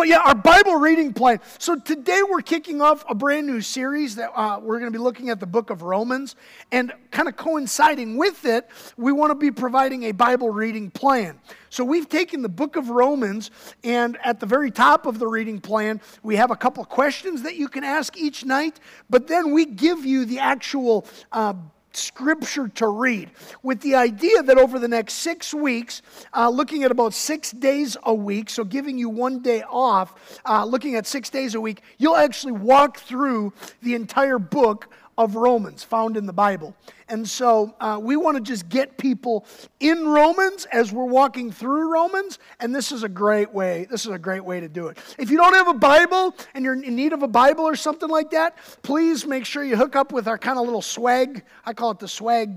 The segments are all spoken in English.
But yeah, our Bible reading plan. So today we're kicking off a brand new series that uh, we're going to be looking at the book of Romans. And kind of coinciding with it, we want to be providing a Bible reading plan. So we've taken the book of Romans, and at the very top of the reading plan, we have a couple questions that you can ask each night, but then we give you the actual uh, scripture to read with the idea that over the next six weeks, uh, looking at about six days a week, so giving you one day off, uh, looking at six days a week, you'll actually walk through the entire book of Romans found in the Bible. And so uh, we want to just get people in Romans as we're walking through Romans, and this is a great way. This is a great way to do it. If you don't have a Bible and you're in need of a Bible or something like that, please make sure you hook up with our kind of little swag. I call it the swag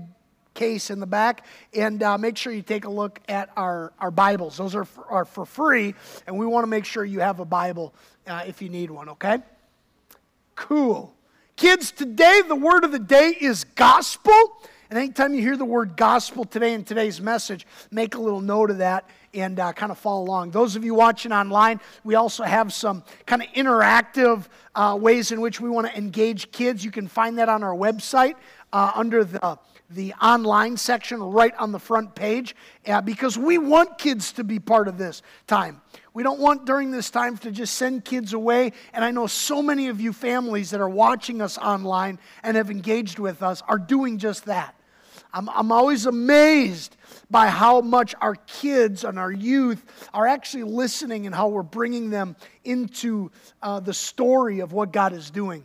case in the back, and uh, make sure you take a look at our, our Bibles. Those are for, are for free, and we want to make sure you have a Bible uh, if you need one, okay? Cool. Kids, today the word of the day is gospel. And anytime you hear the word gospel today in today's message, make a little note of that and uh, kind of follow along. Those of you watching online, we also have some kind of interactive uh, ways in which we want to engage kids. You can find that on our website uh, under the the online section right on the front page uh, because we want kids to be part of this time. We don't want during this time to just send kids away. And I know so many of you families that are watching us online and have engaged with us are doing just that. I'm, I'm always amazed by how much our kids and our youth are actually listening and how we're bringing them into uh, the story of what God is doing.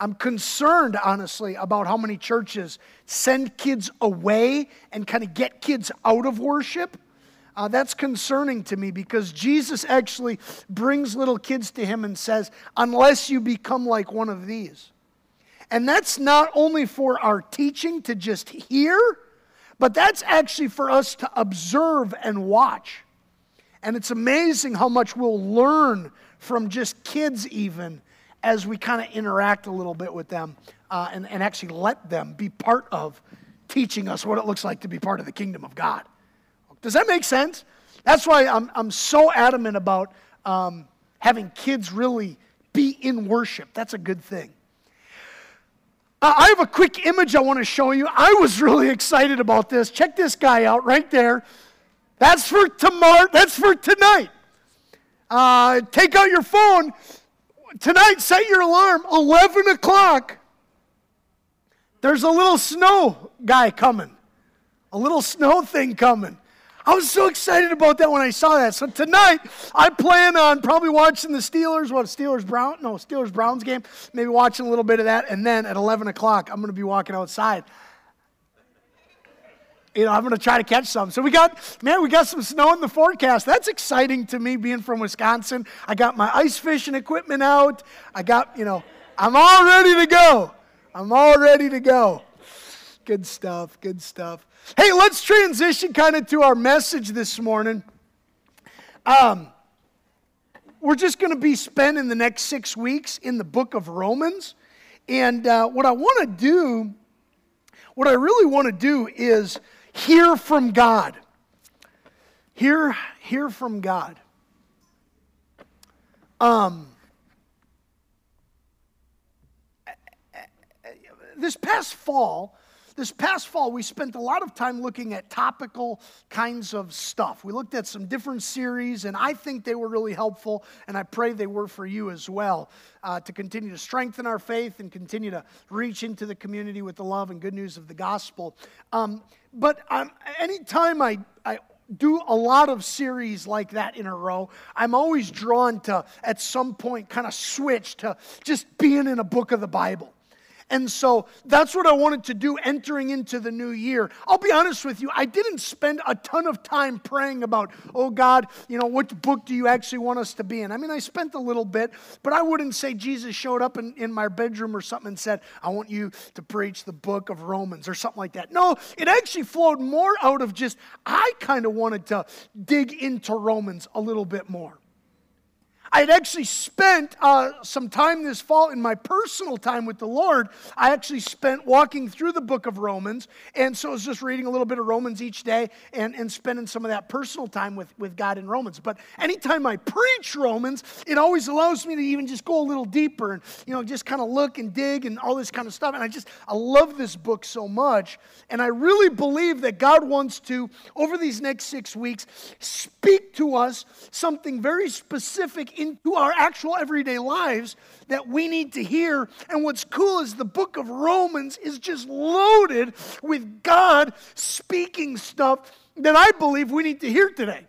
I'm concerned, honestly, about how many churches send kids away and kind of get kids out of worship. Uh, that's concerning to me because Jesus actually brings little kids to him and says, Unless you become like one of these. And that's not only for our teaching to just hear, but that's actually for us to observe and watch. And it's amazing how much we'll learn from just kids, even as we kind of interact a little bit with them uh, and, and actually let them be part of teaching us what it looks like to be part of the kingdom of God. Does that make sense? That's why I'm, I'm so adamant about um, having kids really be in worship. That's a good thing. Uh, I have a quick image I want to show you. I was really excited about this. Check this guy out right there. That's for tomorrow. That's for tonight. Uh, take out your phone tonight, set your alarm, 11 o'clock. There's a little snow guy coming, a little snow thing coming. I was so excited about that when I saw that. So tonight, I plan on probably watching the Steelers, what, Steelers Brown? No, Steelers Browns game. Maybe watching a little bit of that. And then at 11 o'clock, I'm going to be walking outside you know, I'm going to try to catch some. So we got, man, we got some snow in the forecast. That's exciting to me being from Wisconsin. I got my ice fishing equipment out. I got, you know, I'm all ready to go. I'm all ready to go. Good stuff, good stuff. Hey, let's transition kind of to our message this morning. Um, we're just going to be spending the next six weeks in the book of Romans. And uh, what I want to do, what I really want to do is Hear from God. Hear, hear from God. Um, this past fall, this past fall, we spent a lot of time looking at topical kinds of stuff. We looked at some different series, and I think they were really helpful, and I pray they were for you as well uh, to continue to strengthen our faith and continue to reach into the community with the love and good news of the gospel. Um, but um, anytime I, I do a lot of series like that in a row, I'm always drawn to, at some point, kind of switch to just being in a book of the Bible. And so that's what I wanted to do entering into the new year. I'll be honest with you, I didn't spend a ton of time praying about, oh God, you know, which book do you actually want us to be in? I mean, I spent a little bit, but I wouldn't say Jesus showed up in, in my bedroom or something and said, I want you to preach the book of Romans or something like that. No, it actually flowed more out of just, I kind of wanted to dig into Romans a little bit more. I had actually spent uh, some time this fall in my personal time with the Lord. I actually spent walking through the book of Romans. And so I was just reading a little bit of Romans each day and, and spending some of that personal time with, with God in Romans. But anytime I preach Romans, it always allows me to even just go a little deeper and, you know, just kind of look and dig and all this kind of stuff. And I just, I love this book so much. And I really believe that God wants to, over these next six weeks, speak to us something very specific into our actual everyday lives that we need to hear. And what's cool is the book of Romans is just loaded with God speaking stuff that I believe we need to hear today.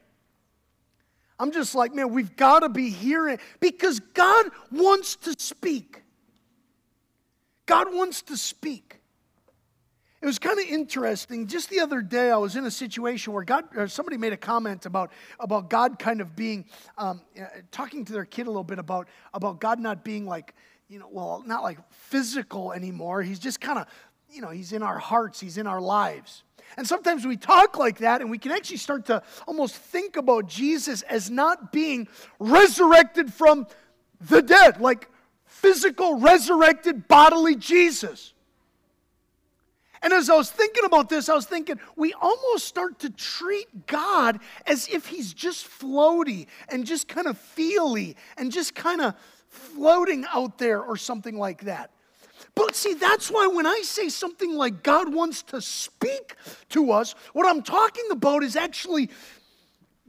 I'm just like, man, we've got to be hearing because God wants to speak. God wants to speak. It was kind of interesting. Just the other day, I was in a situation where God, or somebody made a comment about, about God kind of being, um, uh, talking to their kid a little bit about, about God not being like, you know, well, not like physical anymore. He's just kind of, you know, he's in our hearts, he's in our lives. And sometimes we talk like that, and we can actually start to almost think about Jesus as not being resurrected from the dead, like physical, resurrected, bodily Jesus. And as I was thinking about this, I was thinking we almost start to treat God as if He's just floaty and just kind of feely and just kind of floating out there or something like that. But see, that's why when I say something like God wants to speak to us, what I'm talking about is actually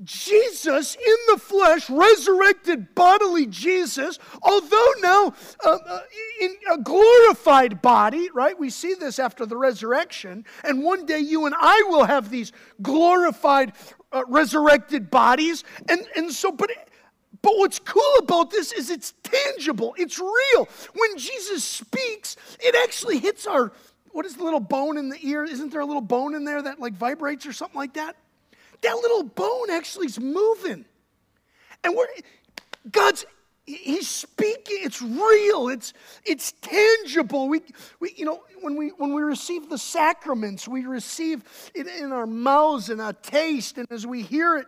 Jesus in the flesh, resurrected bodily Jesus, although now uh, uh, in a glorified body, right? We see this after the resurrection, and one day you and I will have these glorified, uh, resurrected bodies. And, and so, but, but what's cool about this is it's tangible, it's real. When Jesus speaks, it actually hits our, what is the little bone in the ear? Isn't there a little bone in there that like vibrates or something like that? That little bone actually is moving. And we're, God's, He's speaking. It's real. It's, it's tangible. We, we, you know, when we, when we receive the sacraments, we receive it in our mouths and our taste. And as we hear it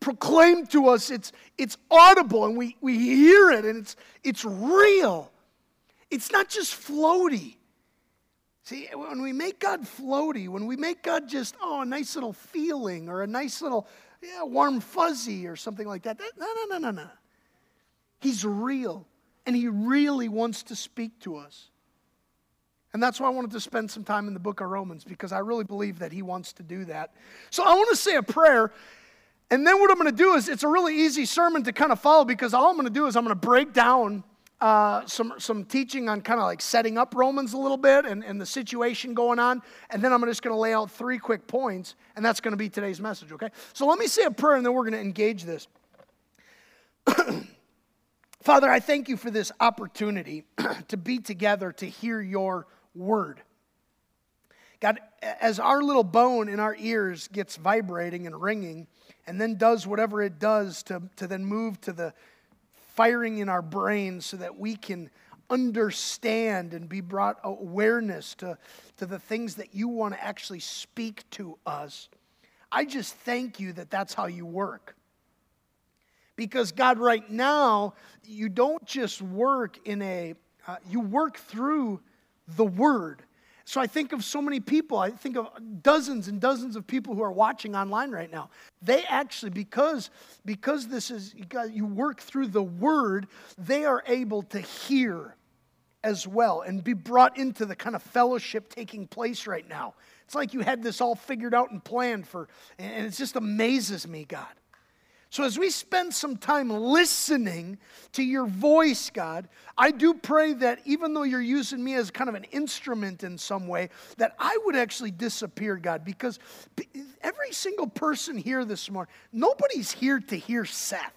proclaimed to us, it's, it's audible and we, we hear it and it's, it's real. It's not just floaty. See, when we make God floaty, when we make God just, oh, a nice little feeling or a nice little yeah, warm fuzzy or something like that, no, no, no, no, no. He's real and He really wants to speak to us. And that's why I wanted to spend some time in the book of Romans because I really believe that He wants to do that. So I want to say a prayer. And then what I'm going to do is, it's a really easy sermon to kind of follow because all I'm going to do is I'm going to break down uh, some, some teaching on kind of like setting up Romans a little bit and, and the situation going on. And then I'm just going to lay out three quick points, and that's going to be today's message, okay? So let me say a prayer, and then we're going to engage this. Father, I thank you for this opportunity to be together to hear your word. God, as our little bone in our ears gets vibrating and ringing, and then does whatever it does to, to then move to the firing in our brains so that we can understand and be brought awareness to, to the things that you want to actually speak to us. I just thank you that that's how you work. Because, God, right now, you don't just work in a, uh, you work through the Word. So I think of so many people, I think of dozens and dozens of people who are watching online right now. They actually, because, because this is, you, work through the word, they are able to hear as well and be brought into the kind of fellowship taking place right now. It's like you had this all figured out and planned for, and it just amazes me, God. So, as we spend some time listening to your voice, God, I do pray that even though you're using me as kind of an instrument in some way, that I would actually disappear, God, because every single person here this morning, nobody's here to hear Seth.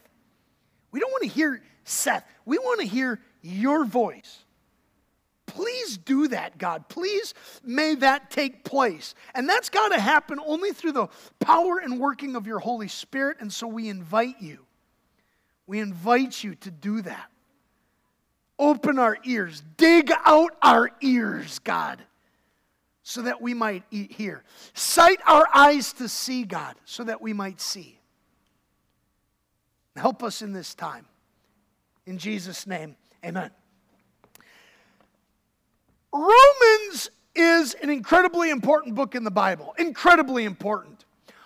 We don't want to hear Seth, we want to hear your voice. Please do that, God. Please may that take place. And that's got to happen only through the power and working of your Holy Spirit. And so we invite you. We invite you to do that. Open our ears, dig out our ears, God, so that we might hear. Sight our eyes to see, God, so that we might see. Help us in this time. In Jesus' name, amen. Romans is an incredibly important book in the Bible. Incredibly important.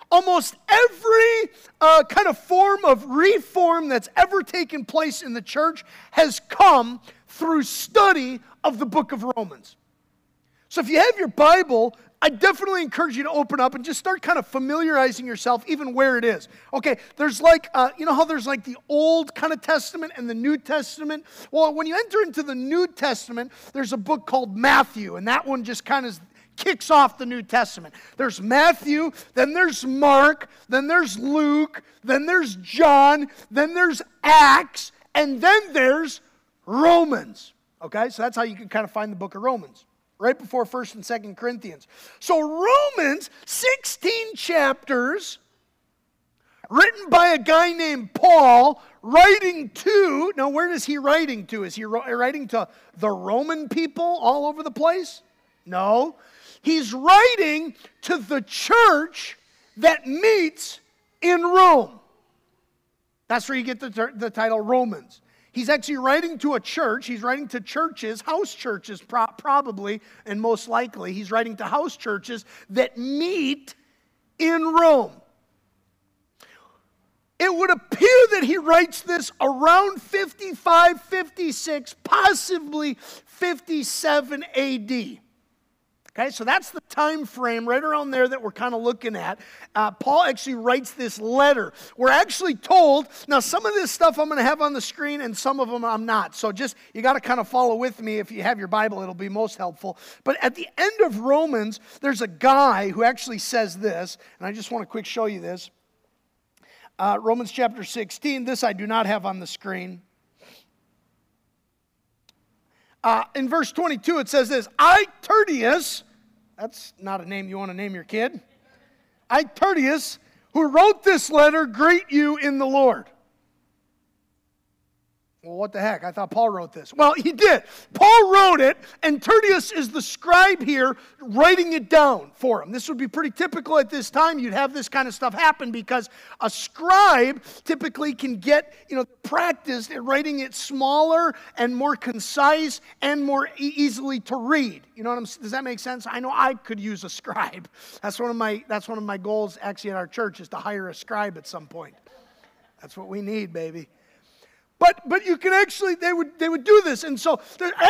Almost every uh, kind of form of reform that's ever taken place in the church has come through study of the book of Romans. So if you have your Bible, I definitely encourage you to open up and just start kind of familiarizing yourself, even where it is. Okay, there's like, uh, you know how there's like the Old kind of Testament and the New Testament? Well, when you enter into the New Testament, there's a book called Matthew, and that one just kind of kicks off the New Testament. There's Matthew, then there's Mark, then there's Luke, then there's John, then there's Acts, and then there's Romans. Okay, so that's how you can kind of find the book of Romans right before 1st and 2nd Corinthians. So, Romans, 16 chapters, written by a guy named Paul, writing to, now where is he writing to? Is he writing to the Roman people all over the place? No. He's writing to the church that meets in Rome. That's where you get the, the title Romans. He's actually writing to a church. He's writing to churches, house churches, pro- probably, and most likely. He's writing to house churches that meet in Rome. It would appear that he writes this around 55, 56, possibly 57 AD. Okay, so that's the time frame right around there that we're kind of looking at. Uh, Paul actually writes this letter. We're actually told, now some of this stuff I'm going to have on the screen and some of them I'm not. So just, you got to kind of follow with me. If you have your Bible, it'll be most helpful. But at the end of Romans, there's a guy who actually says this, and I just want to quick show you this. Uh, Romans chapter 16, this I do not have on the screen. Uh, in verse 22, it says this I, Tertius, that's not a name you want to name your kid. I, Tertius, who wrote this letter, greet you in the Lord. Well, what the heck? I thought Paul wrote this. Well, he did. Paul wrote it, and Tertius is the scribe here writing it down for him. This would be pretty typical at this time. You'd have this kind of stuff happen because a scribe typically can get, you know, practiced at writing it smaller and more concise and more easily to read. You know what I'm saying? Does that make sense? I know I could use a scribe. That's one of my that's one of my goals actually at our church is to hire a scribe at some point. That's what we need, baby. But, but you can actually, they would, they would do this. And so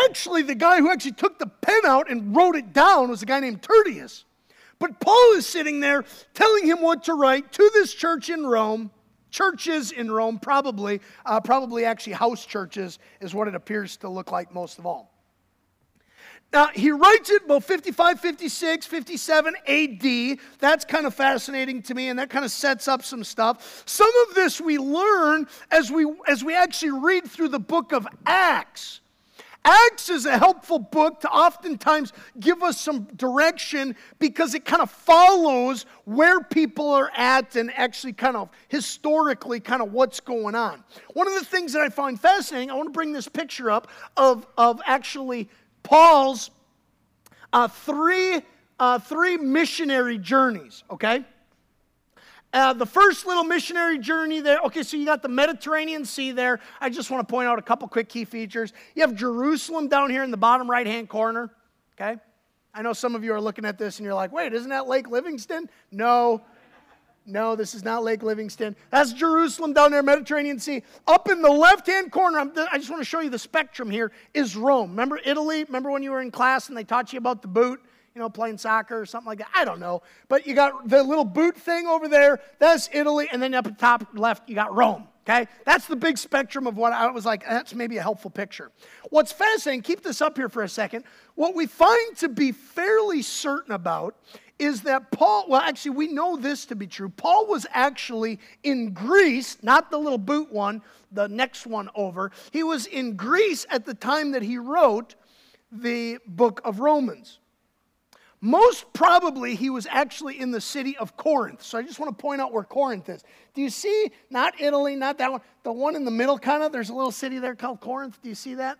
actually, the guy who actually took the pen out and wrote it down was a guy named Tertius. But Paul is sitting there telling him what to write to this church in Rome. Churches in Rome, probably, uh, probably actually house churches, is what it appears to look like most of all. Now, he writes it about 55, 56, 57 AD. That's kind of fascinating to me, and that kind of sets up some stuff. Some of this we learn as we, as we actually read through the book of Acts. Acts is a helpful book to oftentimes give us some direction because it kind of follows where people are at and actually kind of historically kind of what's going on. One of the things that I find fascinating, I want to bring this picture up of, of actually Paul's uh, three, uh, three missionary journeys, okay? Uh, the first little missionary journey there, okay, so you got the Mediterranean Sea there. I just want to point out a couple quick key features. You have Jerusalem down here in the bottom right hand corner, okay? I know some of you are looking at this and you're like, wait, isn't that Lake Livingston? No, no, this is not Lake Livingston. That's Jerusalem down there, Mediterranean Sea. Up in the left hand corner, i just want to show you the spectrum here, is Rome. Remember Italy? Remember when you were in class and they taught you about the boot? You know, playing soccer or something like that. I don't know. But you got the little boot thing over there. That's Italy. And then up at the top left, you got Rome. Okay? That's the big spectrum of what I was like, that's maybe a helpful picture. What's fascinating, keep this up here for a second. What we find to be fairly certain about is that Paul, well, actually, we know this to be true. Paul was actually in Greece, not the little boot one, the next one over. He was in Greece at the time that he wrote the book of Romans. Most probably, he was actually in the city of Corinth. So I just want to point out where Corinth is. Do you see? Not Italy, not that one. The one in the middle, kind of. There's a little city there called Corinth. Do you see that?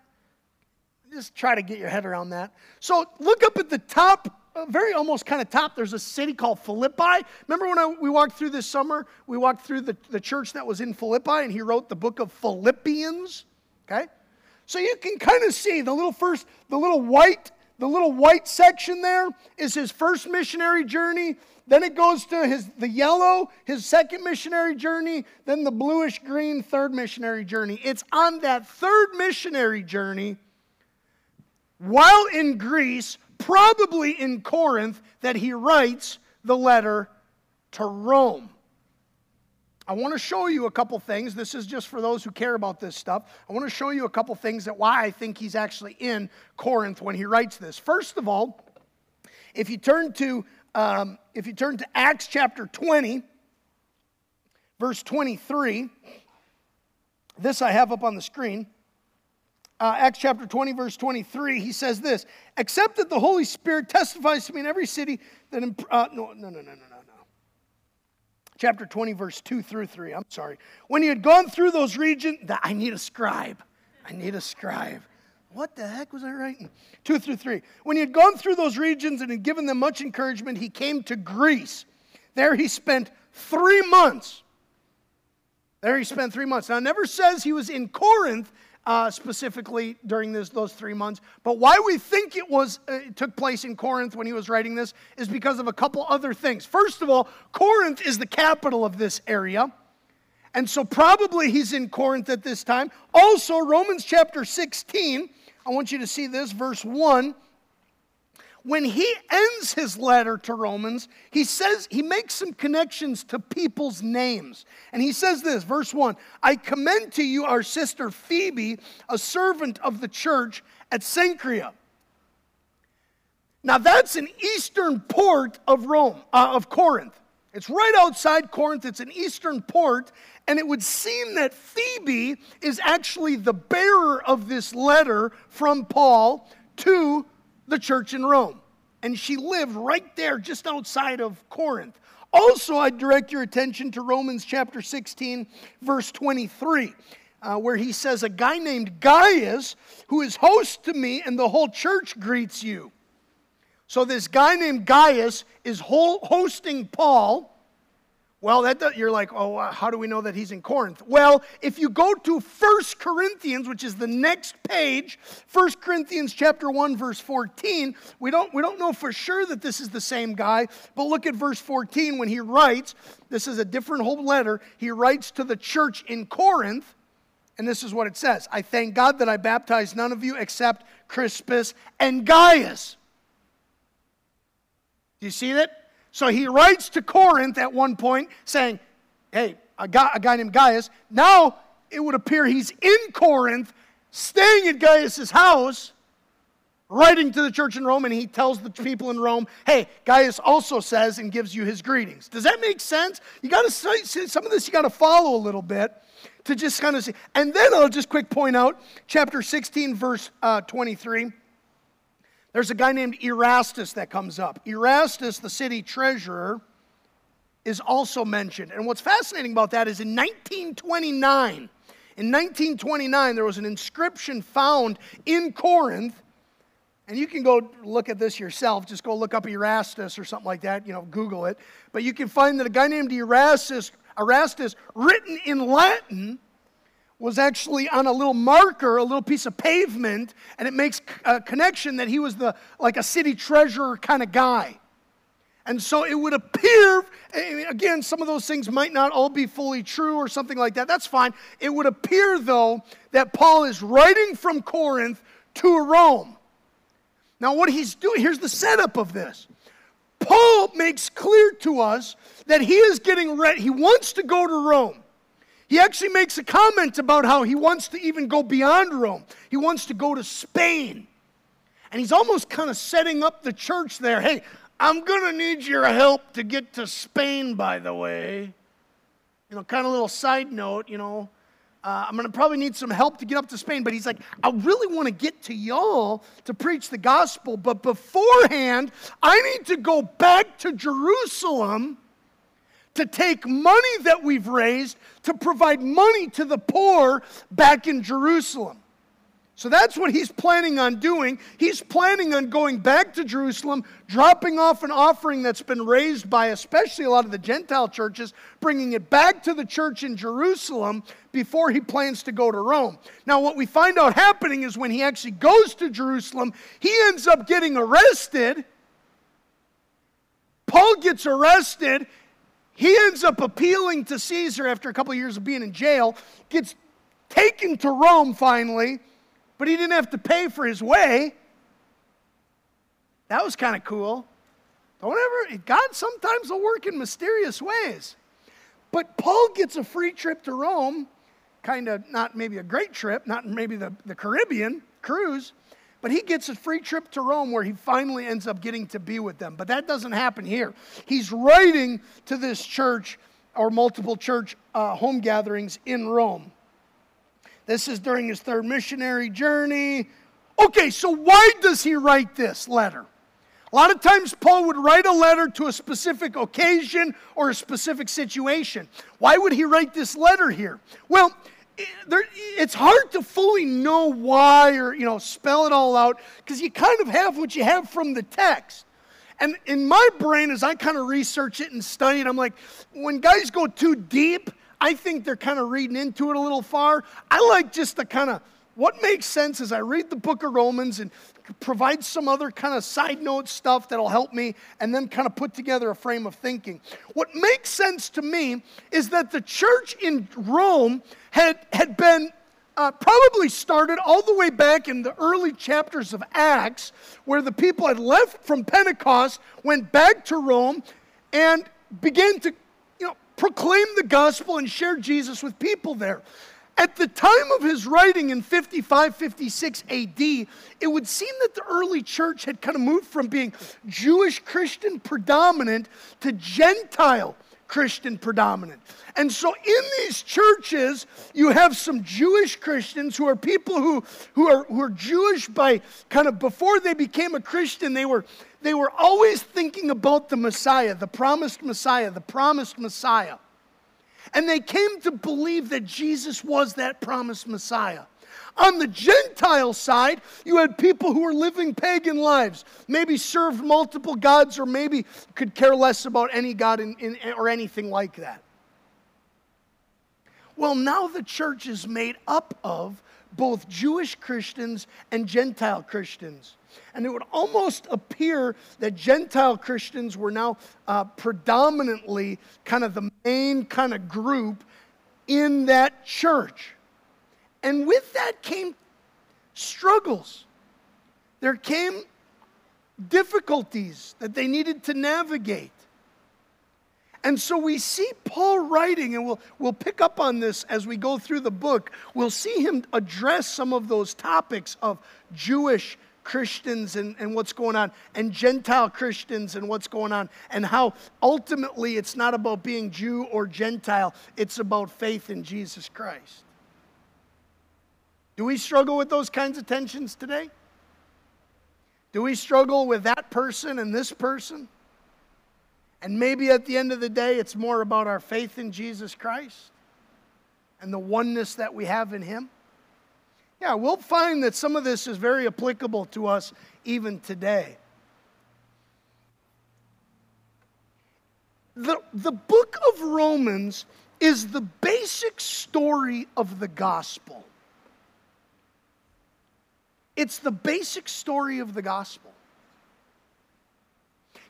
Just try to get your head around that. So look up at the top uh, very almost kind of top, there's a city called Philippi. Remember when I, we walked through this summer? We walked through the, the church that was in Philippi, and he wrote the book of Philippians. Okay? So you can kind of see the little first, the little white, the little white section there is his first missionary journey. Then it goes to his the yellow, his second missionary journey, then the bluish green third missionary journey. It's on that third missionary journey while in Greece, probably in Corinth, that he writes the letter to Rome. I want to show you a couple things. This is just for those who care about this stuff. I want to show you a couple things that why I think he's actually in Corinth when he writes this. First of all, if you turn to um, if you turn to Acts chapter 20, verse 23, this I have up on the screen. Uh, Acts chapter 20, verse 23, he says this Except that the Holy Spirit testifies to me in every city that. Imp- uh, no, no, no, no, no chapter 20, verse 2 through 3. I'm sorry. When he had gone through those regions, I need a scribe. I need a scribe. What the heck was I writing? 2 through 3. When he had gone through those regions and had given them much encouragement, he came to Greece. There he spent three months. There he spent three months. Now, it never says he was in Corinth uh, specifically during this, those three months. But why we think it was uh, it took place in Corinth when he was writing this is because of a couple other things. First of all, Corinth is the capital of this area. And so probably he's in Corinth at this time. Also, Romans chapter 16, I want you to see this, verse 1 when he ends his letter to Romans, he says, he makes some connections to people's names. And he says this, verse 1 I commend to you our sister Phoebe, a servant of the church at Cenchrea. Now that's an eastern port of Rome, uh, of Corinth. It's right outside Corinth, it's an eastern port, and it would seem that Phoebe is actually the bearer of this letter from Paul to the church in Rome. And she lived right there, just outside of Corinth. Also, I direct your attention to Romans chapter 16, verse 23. Uh, where he says, A guy named Gaius, who is host to me, and the whole church greets you. So, this guy named Gaius is hosting Paul well, that you're like, oh, how do we know that he's in Corinth? Well, if you go to First Corinthians, which is the next page, First Corinthians chapter 1 verse 14, we don't we don't know for sure that this is the same guy, but look at verse 14 when he writes, this is a different whole letter. He writes to the church in Corinth, and this is what it says. I thank God that I baptized none of you except Crispus and Gaius. Do you see that? So he writes to Corinth at one point saying, Hey, a guy, a guy named Gaius. Now it would appear he's in Corinth, staying at Gaius' house, writing to the church in Rome, and he tells the people in Rome, Hey, Gaius also says and gives you his greetings. Does that make sense? You got to some of this you got to follow a little bit to just kind of see. And then I'll just quick point out chapter 16, verse uh, 23. There's a guy named Erastus that comes up. Erastus, the city treasurer, is also mentioned. And what's fascinating about that is in 1929, in 1929, there was an inscription found in Corinth. And you can go look at this yourself. Just go look up Erastus or something like that. You know, Google it. But you can find that a guy named Erastus, Erastus written in Latin, was actually on a little marker, a little piece of pavement, and it makes a connection that he was the like a city treasurer kind of guy. And so it would appear, again, some of those things might not all be fully true or something like that. That's fine. It would appear, though, that Paul is writing from Corinth to Rome. Now, what he's doing, here's the setup of this. Paul makes clear to us that he is getting ready, he wants to go to Rome. He actually makes a comment about how he wants to even go beyond Rome. He wants to go to Spain. And he's almost kind of setting up the church there. Hey, I'm going to need your help to get to Spain, by the way. You know, kind of a little side note, you know, uh, I'm going to probably need some help to get up to Spain. But he's like, I really want to get to y'all to preach the gospel. But beforehand, I need to go back to Jerusalem to take money that we've raised to provide money to the poor back in Jerusalem. So that's what he's planning on doing. He's planning on going back to Jerusalem, dropping off an offering that's been raised by especially a lot of the Gentile churches, bringing it back to the church in Jerusalem before he plans to go to Rome. Now, what we find out happening is when he actually goes to Jerusalem, he ends up getting arrested. Paul gets arrested. He ends up appealing to Caesar after a couple of years of being in jail, gets taken to Rome finally but he didn't have to pay for his way. That was kind of cool. Don't ever, God sometimes will work in mysterious ways. But Paul gets a free trip to Rome, kind of not maybe a great trip, not maybe the, the Caribbean cruise, but he gets a free trip to Rome where he finally ends up getting to be with them. But that doesn't happen here. He's writing to this church or multiple church uh, home gatherings in Rome. This is during his third missionary journey. Okay, so why does he write this letter? A lot of times, Paul would write a letter to a specific occasion or a specific situation. Why would he write this letter here? Well, it's hard to fully know why or you know spell it all out because you kind of have what you have from the text and in my brain as i kind of research it and study it i'm like when guys go too deep I think they're kind of reading into it a little far. I like just the kind of what makes sense is I read the book of Romans and provide some other kind of side note stuff that'll help me and then kind of put together a frame of thinking. What makes sense to me is that the church in Rome had, had been uh, probably started all the way back in the early chapters of Acts, where the people had left from Pentecost, went back to Rome, and began to you know, proclaim the gospel and share Jesus with people there. At the time of his writing in 55, 56 AD, it would seem that the early church had kind of moved from being Jewish Christian predominant to Gentile Christian predominant. And so in these churches, you have some Jewish Christians who are people who, who, are, who are Jewish by kind of before they became a Christian, they were they were always thinking about the Messiah, the promised Messiah, the promised Messiah. And they came to believe that Jesus was that promised Messiah. On the Gentile side, you had people who were living pagan lives, maybe served multiple gods, or maybe could care less about any god in, in, or anything like that. Well, now the church is made up of both Jewish Christians and Gentile Christians. And it would almost appear that Gentile Christians were now uh, predominantly kind of the main kind of group in that church. And with that came struggles. There came difficulties that they needed to navigate. And so we see Paul writing, and we'll, we'll pick up on this as we go through the book. We'll see him address some of those topics of Jewish Christians and, and what's going on, and Gentile Christians and what's going on, and how ultimately it's not about being Jew or Gentile, it's about faith in Jesus Christ. Do we struggle with those kinds of tensions today? Do we struggle with that person and this person? And maybe at the end of the day, it's more about our faith in Jesus Christ and the oneness that we have in Him. Yeah, we'll find that some of this is very applicable to us even today. The, the book of Romans is the basic story of the gospel. It's the basic story of the gospel.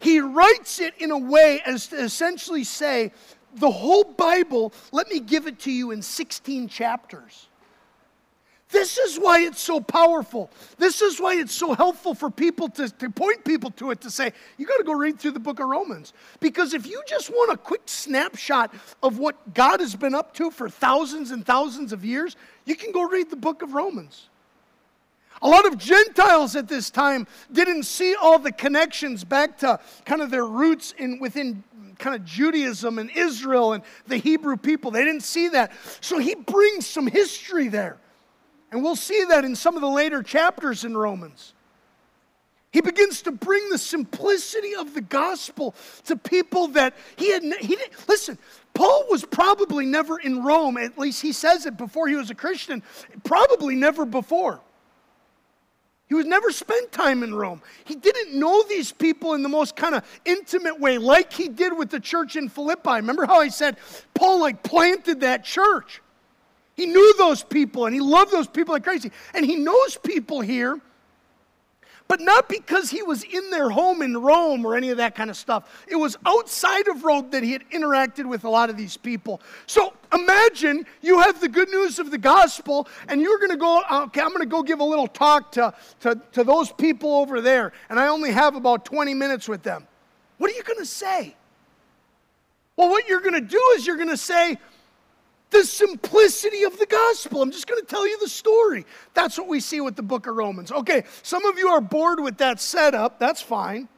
He writes it in a way as to essentially say, the whole Bible, let me give it to you in 16 chapters. This is why it's so powerful. This is why it's so helpful for people to, to point people to it to say, you got to go read through the book of Romans. Because if you just want a quick snapshot of what God has been up to for thousands and thousands of years, you can go read the book of Romans. A lot of Gentiles at this time didn't see all the connections back to kind of their roots in within kind of Judaism and Israel and the Hebrew people. They didn't see that. So he brings some history there. And we'll see that in some of the later chapters in Romans. He begins to bring the simplicity of the gospel to people that he had. He didn't, listen, Paul was probably never in Rome, at least he says it before he was a Christian, probably never before. He was never spent time in Rome. He didn't know these people in the most kind of intimate way, like he did with the church in Philippi. Remember how I said Paul like planted that church? He knew those people and he loved those people like crazy. And he knows people here but not because he was in their home in Rome or any of that kind of stuff. It was outside of Rome that he had interacted with a lot of these people. So imagine you have the good news of the gospel and you're going to go, okay, I'm going to go give a little talk to, to, to those people over there, and I only have about 20 minutes with them. What are you going to say? Well, what you're going to do is you're going to say, the simplicity of the gospel. I'm just going to tell you the story. That's what we see with the book of Romans. Okay, some of you are bored with that setup. That's fine.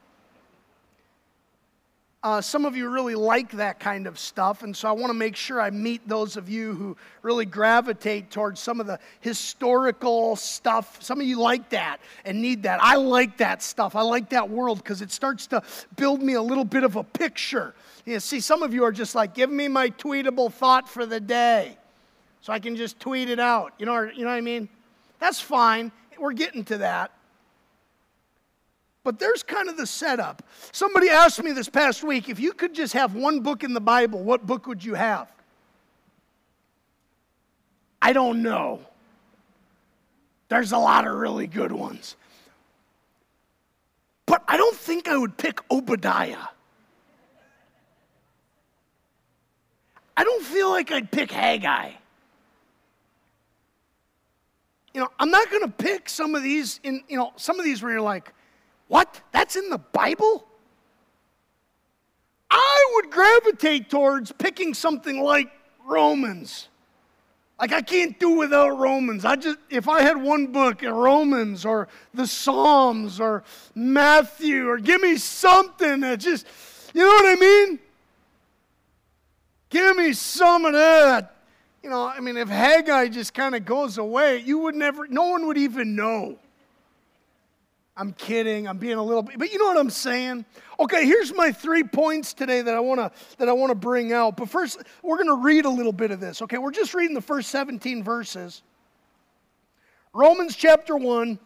Uh, some of you really like that kind of stuff, and so I want to make sure I meet those of you who really gravitate towards some of the historical stuff. Some of you like that and need that. I like that stuff. I like that world because it starts to build me a little bit of a picture you know, see, some of you are just like, give me my tweetable thought for the day so I can just tweet it out. You know, you know what I mean? That's fine. We're getting to that. But there's kind of the setup. Somebody asked me this past week if you could just have one book in the Bible, what book would you have? I don't know. There's a lot of really good ones. But I don't think I would pick Obadiah. I don't feel like I'd pick Haggai. You know, I'm not going to pick some of these in, you know, some of these where you're like, what? That's in the Bible? I would gravitate towards picking something like Romans. Like I can't do without Romans. I just if I had one book, uh, Romans or the Psalms or Matthew or give me something that just you know what I mean? Give me some of that. You know, I mean, if Haggai just kind of goes away, you would never, no one would even know. I'm kidding. I'm being a little bit, but you know what I'm saying? Okay, here's my three points today that I want to that I want to bring out. But first, we're going to read a little bit of this. Okay, we're just reading the first 17 verses. Romans chapter 1.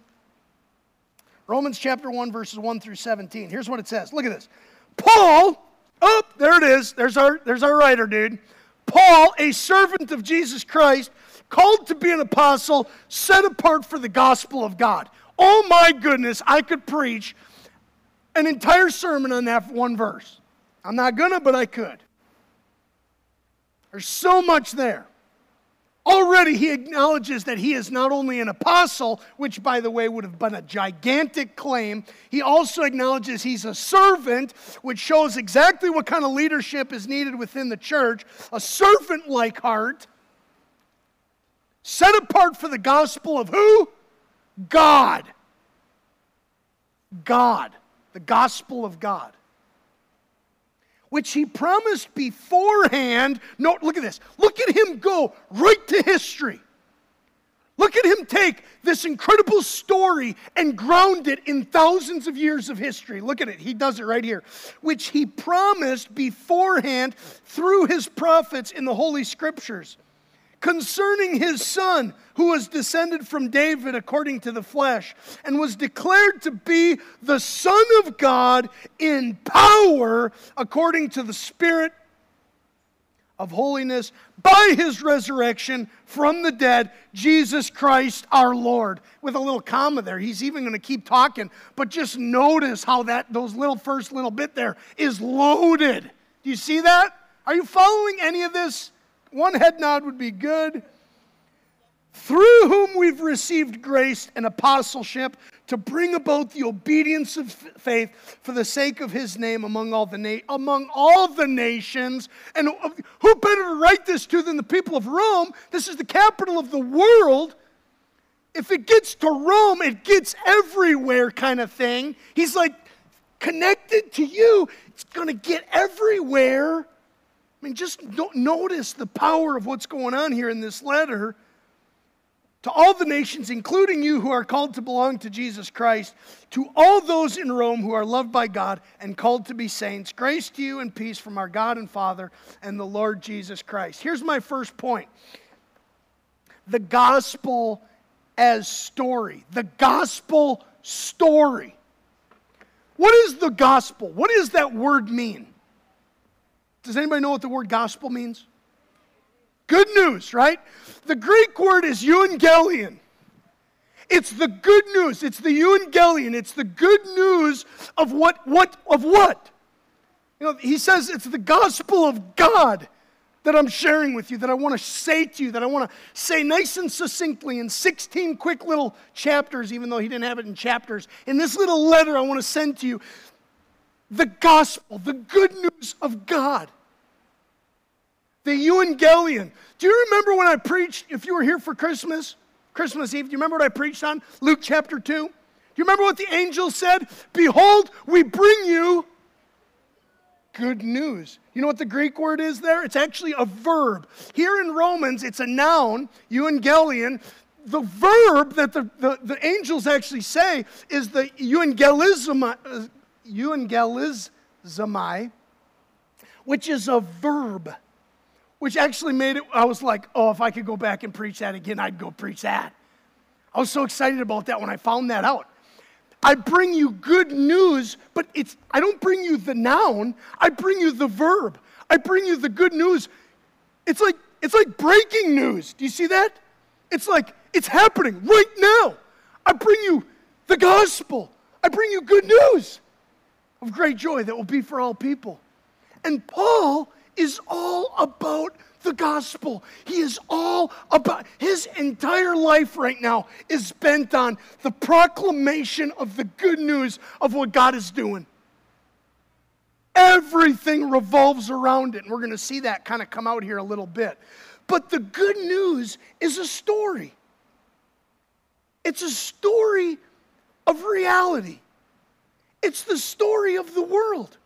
Romans chapter 1 verses 1 through 17. Here's what it says. Look at this. Paul Oh, there it is. There's our, there's our writer, dude. Paul, a servant of Jesus Christ, called to be an apostle, set apart for the gospel of God. Oh my goodness, I could preach an entire sermon on that one verse. I'm not gonna, but I could. There's so much there. Already he acknowledges that he is not only an apostle, which by the way would have been a gigantic claim, he also acknowledges he's a servant, which shows exactly what kind of leadership is needed within the church a servant like heart, set apart for the gospel of who? God. God. The gospel of God which he promised beforehand. No, look at this. Look at him go right to history. Look at him take this incredible story and ground it in thousands of years of history. Look at it. He does it right here. Which he promised beforehand through his prophets in the Holy Scriptures concerning his son, who was descended from David according to the flesh, and was declared to be the Son of God in power according to the Spirit of holiness by his resurrection from the dead, Jesus Christ our Lord. With a little comma there. He's even going to keep talking, but just notice how that those little first little bit there is loaded. Do you see that? Are you following any of this? One head nod would be good. Through whom we've received grace and apostleship to bring about the obedience of faith for the sake of his name among all the na- among all the nations. And who better to write this to than the people of Rome? This is the capital of the world. If it gets to Rome it gets everywhere kind of thing. He's like connected to you. It's going to get everywhere I mean, just notice the power of what's going on here in this letter. To all the nations, including you who are called to belong to Jesus Christ, to all those in Rome who are loved by God and called to be saints, grace to you and peace from our God and Father and the Lord Jesus Christ. Here's my first point the gospel as story. The gospel story. What is the gospel? What does that word mean? Does anybody know what the word gospel means? Good news, right? The Greek word is euangelion. It's the good news. It's the euangelion. It's the good news of what, what, of what? You know, he says it's the gospel of God that I'm sharing with you, that I want to say to you, that I want to say nice and succinctly in 16 quick little chapters, even though he didn't have it in chapters. In this little letter I want to send to you, the gospel, the good news of God. The Evangelion. Do you remember when I preached, if you were here for Christmas, Christmas Eve, do you remember what I preached on? Luke chapter 2. Do you remember what the angel said? Behold, we bring you good news. You know what the Greek word is there? It's actually a verb. Here in Romans, it's a noun, euangelion. The verb that the, the, the angels actually say is the euangelizomai, uh, euangelizomai, which is a verb which actually made it, I was like, oh, if I could go back and preach that again, I'd go preach that. I was so excited about that when I found that out. I bring you good news, but it's I don't bring you the noun, I bring you the verb. I bring you the good news. It's like it's like breaking news. Do you see that? It's like it's happening right now. I bring you the gospel. I bring you good news of great joy that will be for all people. And Paul is all about the gospel. He is all about, his entire life right now is bent on the proclamation of the good news of what God is doing. Everything revolves around it. And we're going to see that kind of come out here a little bit. But the good news is a story, it's a story of reality, it's the story of the world.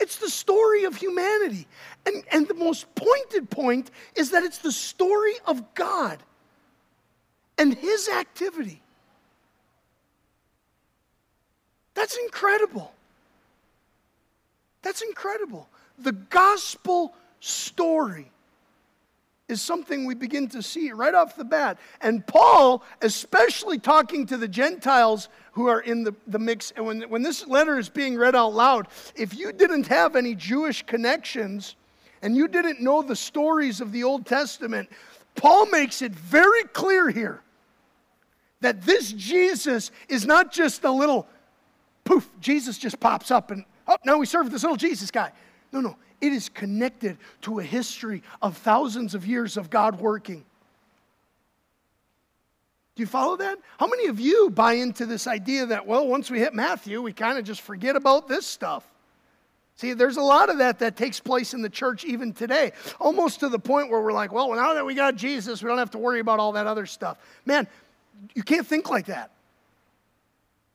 It's the story of humanity. And, and the most pointed point is that it's the story of God and His activity. That's incredible. That's incredible. The gospel story is something we begin to see right off the bat. And Paul, especially talking to the Gentiles who are in the, the mix, and when, when this letter is being read out loud, if you didn't have any Jewish connections and you didn't know the stories of the Old Testament, Paul makes it very clear here that this Jesus is not just a little poof, Jesus just pops up and, oh, now we serve this little Jesus guy. No, no. It is connected to a history of thousands of years of God working. Do you follow that? How many of you buy into this idea that, well, once we hit Matthew, we kind of just forget about this stuff? See, there's a lot of that that takes place in the church even today, almost to the point where we're like, well, now that we got Jesus, we don't have to worry about all that other stuff. Man, you can't think like that.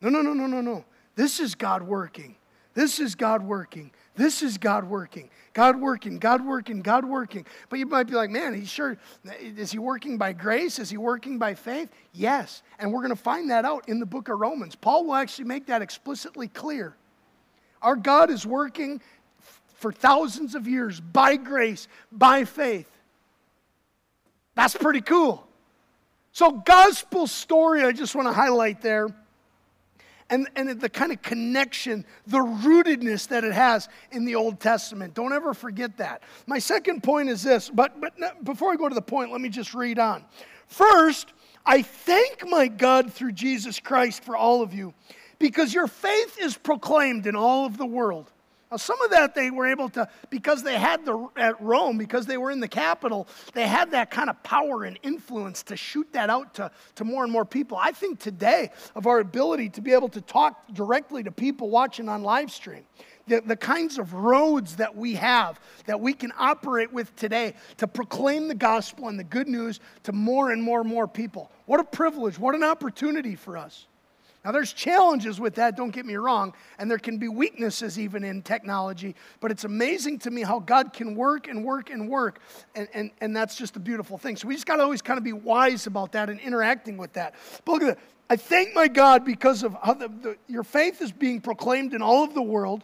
No, no, no, no, no, no. This is God working. This is God working. This is God working. God working, God working, God working. But you might be like, man, he's sure, is he working by grace? Is he working by faith? Yes. And we're going to find that out in the book of Romans. Paul will actually make that explicitly clear. Our God is working for thousands of years by grace, by faith. That's pretty cool. So, gospel story, I just want to highlight there and, and the kind of connection, the rootedness that it has in the Old Testament. Don't ever forget that. My second point is this, but, but before I go to the point, let me just read on. First, I thank my God through Jesus Christ for all of you because your faith is proclaimed in all of the world. Now, some of that they were able to, because they had the, at Rome, because they were in the capital, they had that kind of power and influence to shoot that out to, to more and more people. I think today of our ability to be able to talk directly to people watching on live stream, the, the kinds of roads that we have that we can operate with today to proclaim the gospel and the good news to more and more and more people. What a privilege, what an opportunity for us. Now, there's challenges with that, don't get me wrong, and there can be weaknesses even in technology, but it's amazing to me how God can work and work and work, and, and, and that's just a beautiful thing. So we just got to always kind of be wise about that and interacting with that. But look at that. I thank my God because of how the, the, your faith is being proclaimed in all of the world.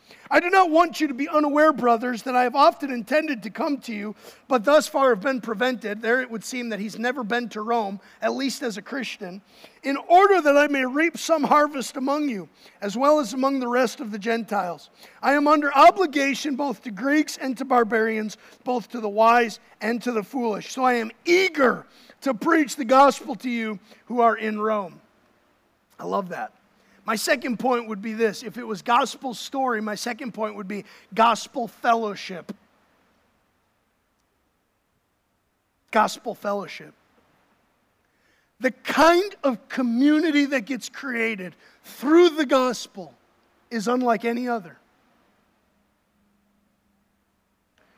I do not want you to be unaware, brothers, that I have often intended to come to you, but thus far have been prevented. There it would seem that he's never been to Rome, at least as a Christian, in order that I may reap some harvest among you, as well as among the rest of the Gentiles. I am under obligation both to Greeks and to barbarians, both to the wise and to the foolish. So I am eager to preach the gospel to you who are in Rome. I love that. My second point would be this if it was gospel story, my second point would be gospel fellowship. Gospel fellowship. The kind of community that gets created through the gospel is unlike any other.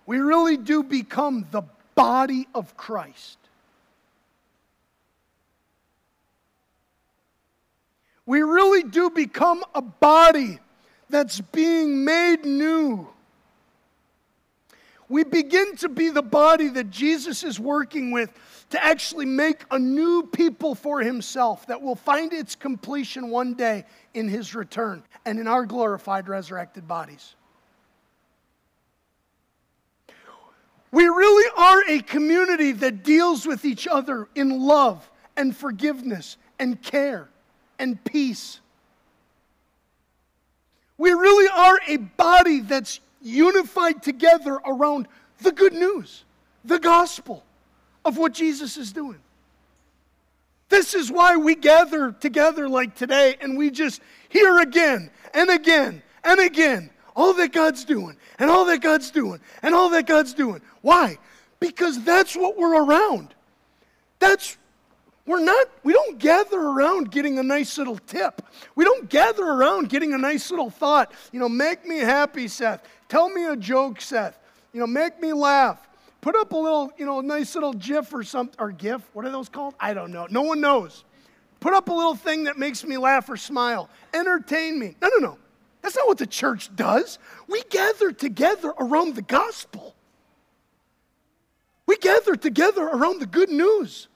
We really do become the body of Christ. We really do become a body that's being made new. We begin to be the body that Jesus is working with to actually make a new people for himself that will find its completion one day in his return and in our glorified resurrected bodies. We really are a community that deals with each other in love and forgiveness and care and peace. We really are a body that's unified together around the good news, the gospel of what Jesus is doing. This is why we gather together like today and we just hear again and again and again all that God's doing and all that God's doing and all that God's doing. Why? Because that's what we're around. That's we're not, we don't gather around getting a nice little tip. We don't gather around getting a nice little thought. You know, make me happy, Seth. Tell me a joke, Seth. You know, make me laugh. Put up a little, you know, nice little GIF or something, or GIF. What are those called? I don't know. No one knows. Put up a little thing that makes me laugh or smile. Entertain me. No, no, no. That's not what the church does. We gather together around the gospel. We gather together around the good news.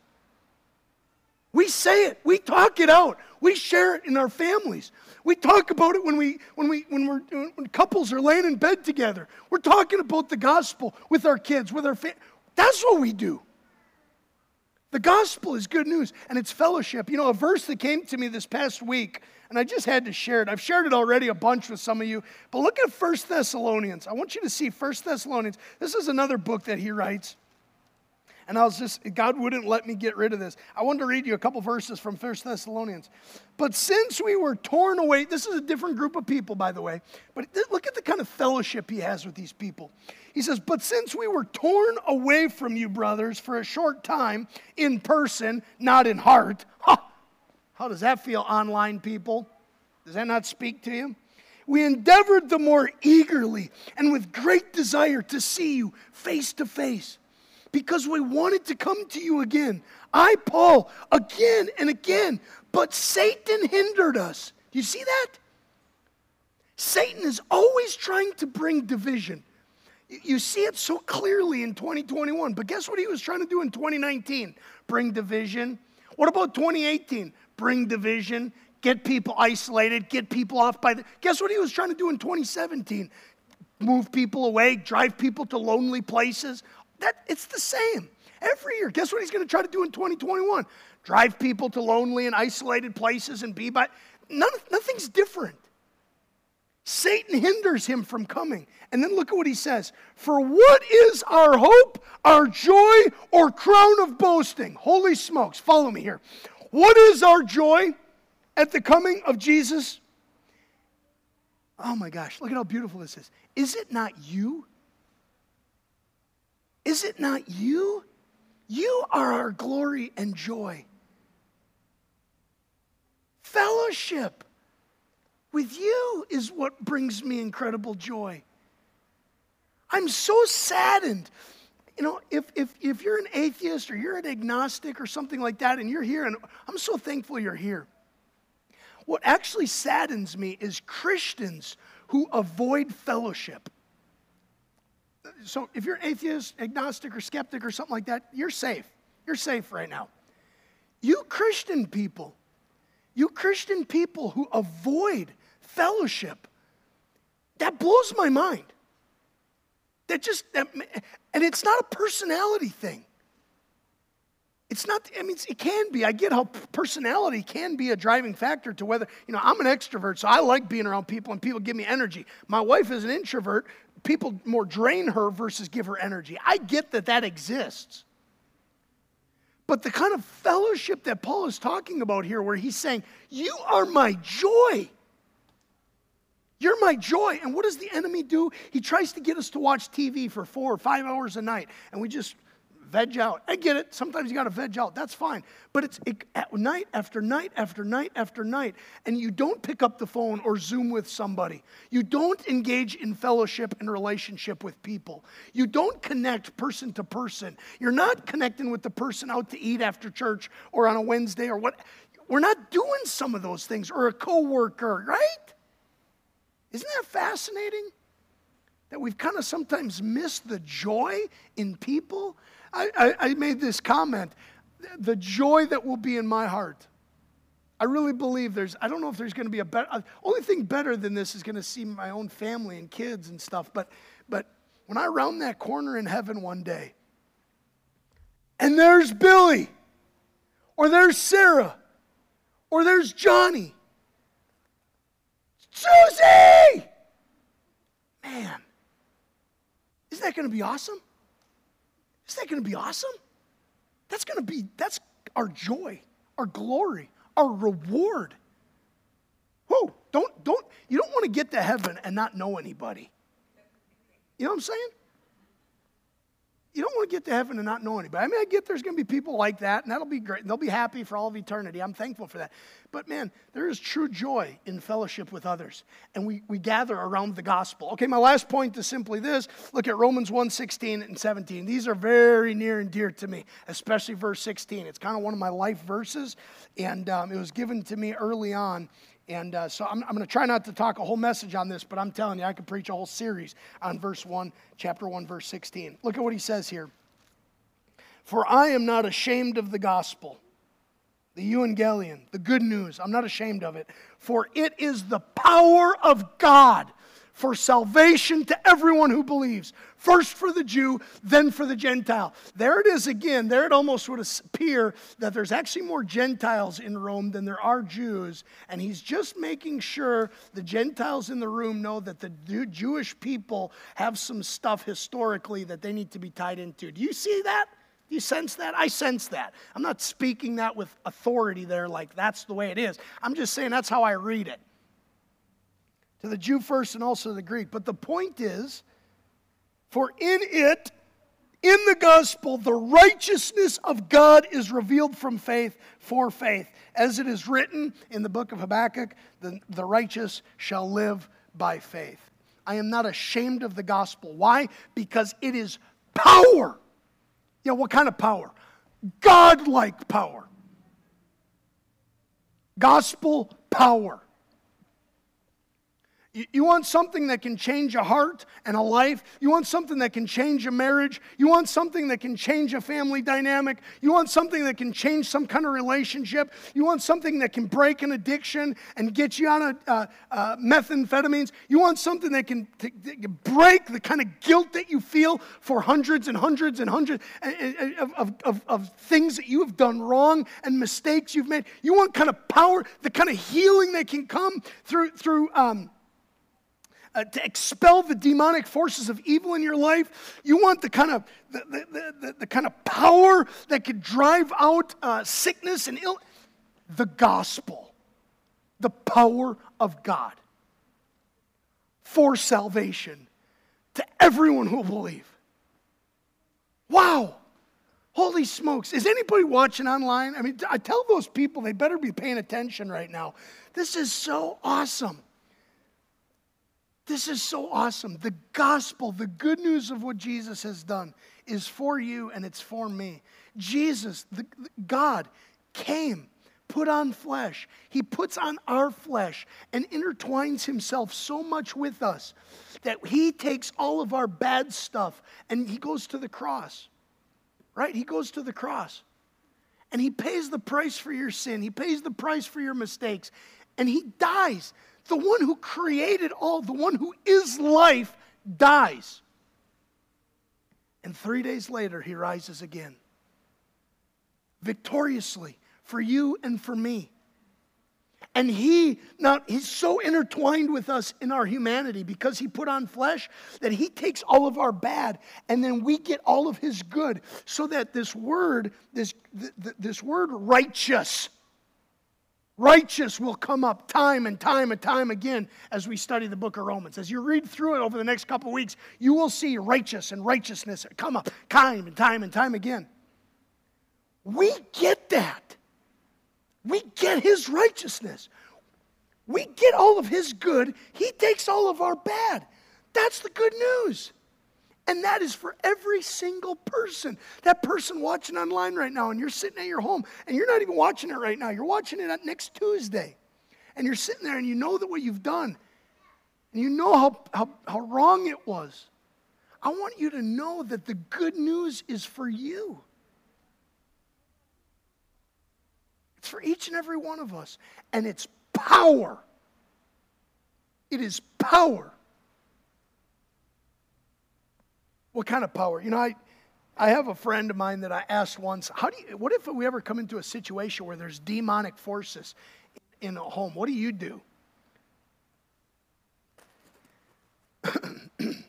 We say it, we talk it out, we share it in our families. We talk about it when, we, when, we, when, we're, when couples are laying in bed together. We're talking about the gospel with our kids, with our family. That's what we do. The gospel is good news and it's fellowship. You know, a verse that came to me this past week, and I just had to share it. I've shared it already a bunch with some of you, but look at First Thessalonians. I want you to see First Thessalonians. This is another book that he writes. And I was just, God wouldn't let me get rid of this. I wanted to read you a couple verses from First Thessalonians. But since we were torn away, this is a different group of people, by the way, but look at the kind of fellowship he has with these people. He says, But since we were torn away from you, brothers, for a short time in person, not in heart, how does that feel, online people? Does that not speak to you? We endeavored the more eagerly and with great desire to see you face to face because we wanted to come to you again. I, Paul, again and again, but Satan hindered us. You see that? Satan is always trying to bring division. You see it so clearly in 2021. But guess what he was trying to do in 2019? Bring division. What about 2018? Bring division, get people isolated, get people off by the. Guess what he was trying to do in 2017? Move people away, drive people to lonely places. That, it's the same every year. Guess what he's going to try to do in 2021? Drive people to lonely and isolated places and be by. None, nothing's different. Satan hinders him from coming. And then look at what he says For what is our hope, our joy, or crown of boasting? Holy smokes, follow me here. What is our joy at the coming of Jesus? Oh my gosh, look at how beautiful this is. Is it not you? Is it not you? You are our glory and joy. Fellowship with you is what brings me incredible joy. I'm so saddened. you know, if, if, if you're an atheist or you're an agnostic or something like that and you're here, and I'm so thankful you're here. What actually saddens me is Christians who avoid fellowship. So if you're atheist, agnostic, or skeptic or something like that, you're safe. You're safe right now. You Christian people, you Christian people who avoid fellowship, that blows my mind. That just, that, and it's not a personality thing. It's not, I mean, it can be. I get how personality can be a driving factor to whether, you know, I'm an extrovert, so I like being around people and people give me energy. My wife is an introvert. People more drain her versus give her energy. I get that that exists. But the kind of fellowship that Paul is talking about here, where he's saying, You are my joy. You're my joy. And what does the enemy do? He tries to get us to watch TV for four or five hours a night, and we just veg out. I get it. Sometimes you got to veg out. That's fine. But it's it, at night after night after night after night, and you don't pick up the phone or Zoom with somebody. You don't engage in fellowship and relationship with people. You don't connect person to person. You're not connecting with the person out to eat after church or on a Wednesday or what. We're not doing some of those things or a coworker, right? Isn't that fascinating? That we've kind of sometimes missed the joy in people. I, I, I, made this comment the joy that will be in my heart. I really believe there's, I don't know if there's going to be a better, uh, only thing better than this is going to see my own family and kids and stuff. But, but when I round that corner in heaven one day, and there's Billy, or there's Sarah, or there's Johnny, Susie! Man, isn't that going to be awesome? Isn't that going to be awesome? That's going to be, that's our joy, our glory, our reward. Whoa, don't, don't, you don't want to get to heaven and not know anybody. You know what I'm saying? You don't want to get to heaven and not know anybody. I mean, I get there's going to be people like that, and that'll be great. And they'll be happy for all of eternity. I'm thankful for that. But man, there is true joy in fellowship with others. And we, we gather around the gospel. Okay, my last point is simply this. Look at Romans 1 16 and 17. These are very near and dear to me, especially verse 16. It's kind of one of my life verses, and um, it was given to me early on and uh, so I'm, I'm going to try not to talk a whole message on this, but I'm telling you, I could preach a whole series on verse 1, chapter 1, verse 16. Look at what he says here. For I am not ashamed of the gospel, the euangelion, the good news. I'm not ashamed of it. For it is the power of God for salvation to everyone who believes. First for the Jew, then for the Gentile. There it is again. There it almost would appear that there's actually more Gentiles in Rome than there are Jews. And he's just making sure the Gentiles in the room know that the Jewish people have some stuff historically that they need to be tied into. Do you see that? Do you sense that? I sense that. I'm not speaking that with authority there, like that's the way it is. I'm just saying that's how I read it to the Jew first and also the Greek. But the point is, for in it, in the gospel, the righteousness of God is revealed from faith for faith. As it is written in the book of Habakkuk, the, the righteous shall live by faith. I am not ashamed of the gospel. Why? Because it is power. Yeah, what kind of power? God-like power. Gospel power. You want something that can change a heart and a life. You want something that can change a marriage. You want something that can change a family dynamic. You want something that can change some kind of relationship. You want something that can break an addiction and get you on a, uh, uh, methamphetamines. You want something that can, to, to break the kind of guilt that you feel for hundreds and hundreds and hundreds of, of, of, of things that you have done wrong and mistakes you've made. You want kind of power, the kind of healing that can come through, through um, uh, to expel the demonic forces of evil in your life. You want the kind of the, the, the, the kind of power that could drive out uh, sickness and ill. The gospel, the power of God for salvation to everyone who will believe. Wow. Holy smokes. Is anybody watching online? I mean, I tell those people they better be paying attention right now. This is so awesome. This is so awesome. The gospel, the good news of what Jesus has done, is for you and it's for me. Jesus, the, God, came, put on flesh. He puts on our flesh and intertwines himself so much with us that he takes all of our bad stuff and he goes to the cross. Right? He goes to the cross. And he pays the price for your sin. He pays the price for your mistakes. And he dies. The one who created all, the one who is life, dies. And three days later, he rises again, victoriously for you and for me. And he, now, he's so intertwined with us in our humanity because he put on flesh that he takes all of our bad and then we get all of his good. So that this word, this, this word righteous, righteous will come up time and time and time again as we study the book of Romans. As you read through it over the next couple weeks, you will see righteous and righteousness come up time and time and time again. We get that. We get his righteousness. We get all of his good. He takes all of our bad. That's the good news. And that is for every single person. That person watching online right now, and you're sitting at your home, and you're not even watching it right now. You're watching it next Tuesday. And you're sitting there, and you know that what you've done, and you know how, how, how wrong it was. I want you to know that the good news is for you. It's for each and every one of us. And it's power. It is power. What kind of power? You know, I, I have a friend of mine that I asked once, how do you, what if we ever come into a situation where there's demonic forces in a home? What do you do? it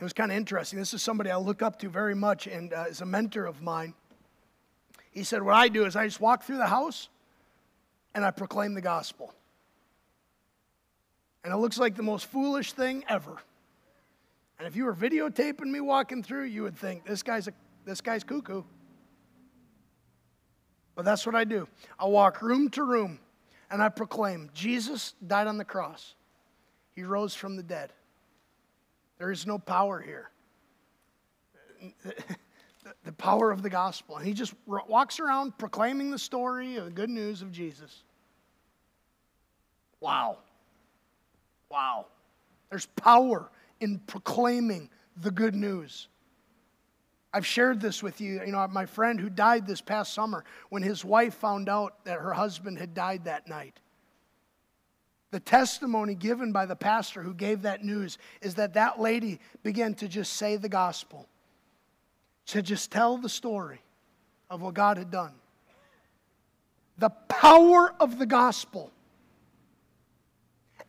was kind of interesting. This is somebody I look up to very much and uh, is a mentor of mine. He said, What I do is I just walk through the house and I proclaim the gospel. And it looks like the most foolish thing ever. And if you were videotaping me walking through, you would think this guy's a this guy's cuckoo. But that's what I do. I walk room to room and I proclaim Jesus died on the cross. He rose from the dead. There is no power here the power of the gospel. And he just walks around proclaiming the story of the good news of Jesus. Wow. Wow. There's power in proclaiming the good news. I've shared this with you. You know, my friend who died this past summer when his wife found out that her husband had died that night. The testimony given by the pastor who gave that news is that that lady began to just say the gospel to just tell the story of what God had done. The power of the gospel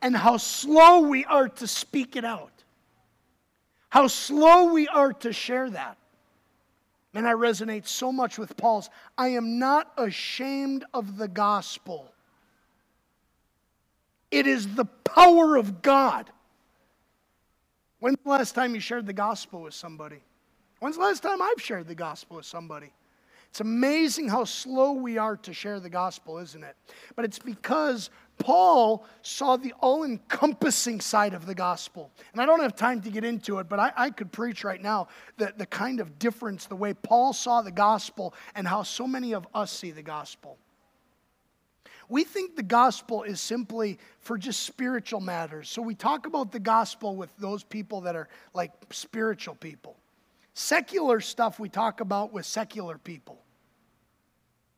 and how slow we are to speak it out, how slow we are to share that. And I resonate so much with Paul's I am not ashamed of the gospel. It is the power of God. When's the last time you shared the gospel with somebody? When's the last time I've shared the gospel with somebody? It's amazing how slow we are to share the gospel, isn't it? But it's because Paul saw the all encompassing side of the gospel. And I don't have time to get into it, but I, I, could preach right now the, the kind of difference, the way Paul saw the gospel, and how so many of us see the gospel. We think the gospel is simply for just spiritual matters. So we talk about the gospel with those people that are like spiritual people. Secular stuff we talk about with secular people.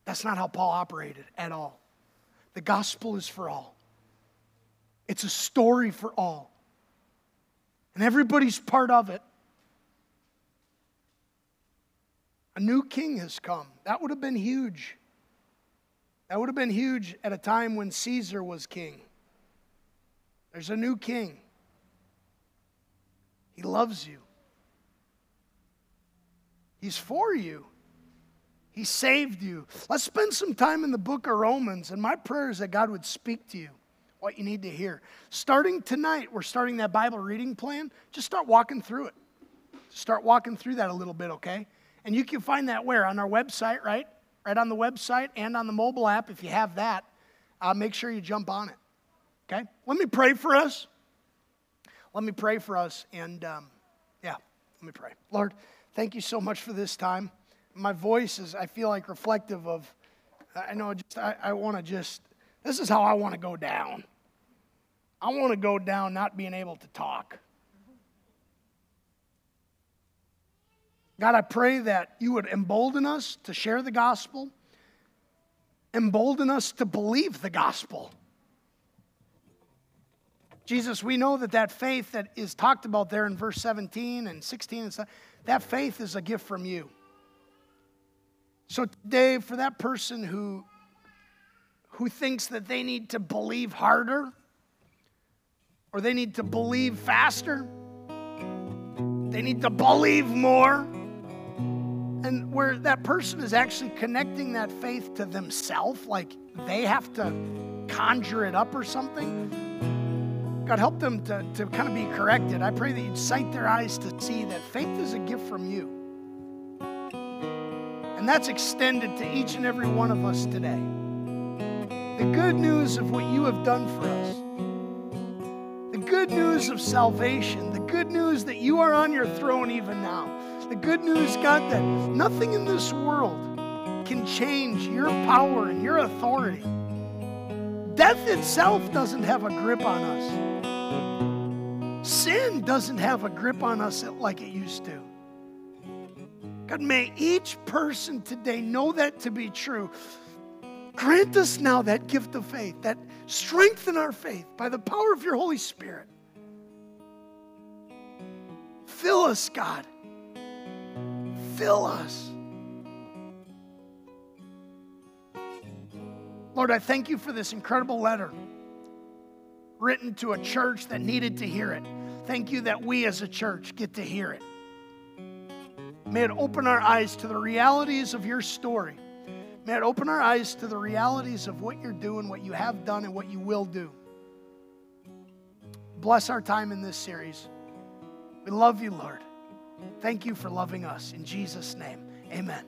That's not how Paul operated at all. The gospel is for all, it's a story for all. And everybody's part of it. A new king has come. That would have been huge. That would have been huge at a time when Caesar was king. There's a new king. He loves you. He's for you. He saved you. Let's spend some time in the book of Romans, and my prayer is that God would speak to you what you need to hear. Starting tonight, we're starting that Bible reading plan. Just start walking through it. Start walking through that a little bit, okay? And you can find that where? On our website, right? Right on the website and on the mobile app if you have that. Uh, make sure you jump on it, okay? Let me pray for us. Let me pray for us, and um, yeah, let me pray. Lord, thank you so much for this time. My voice is, I feel like, reflective of, I know, just I, I want to just, this is how I want to go down. I want to go down not being able to talk. God, I pray that you would embolden us to share the gospel, embolden us to believe the gospel. Jesus, we know that that faith that is talked about there in verse 17 and 16 and stuff, that faith is a gift from you. So today, for that person who, who thinks that they need to believe harder or they need to believe faster, they need to believe more, and where that person is actually connecting that faith to themselves, like they have to conjure it up or something. God, help them to, to kind of be corrected. I pray that you'd sight their eyes to see that faith is a gift from you. And that's extended to each and every one of us today. The good news of what you have done for us, the good news of salvation, the good news that you are on your throne even now, the good news, God, that nothing in this world can change your power and your authority. Death itself doesn't have a grip on us. Sin doesn't have a grip on us like it used to. God, may each person today know that to be true. Grant us now that gift of faith, that strengthen our faith by the power of your Holy Spirit. Fill us, God. Fill us. Lord, I thank you for this incredible letter written to a church that needed to hear it. Thank you that we as a church get to hear it. May it open our eyes to the realities of your story. May it open our eyes to the realities of what you're doing, what you have done, and what you will do. Bless our time in this series. We love you, Lord. Thank you for loving us. In Jesus' name, amen.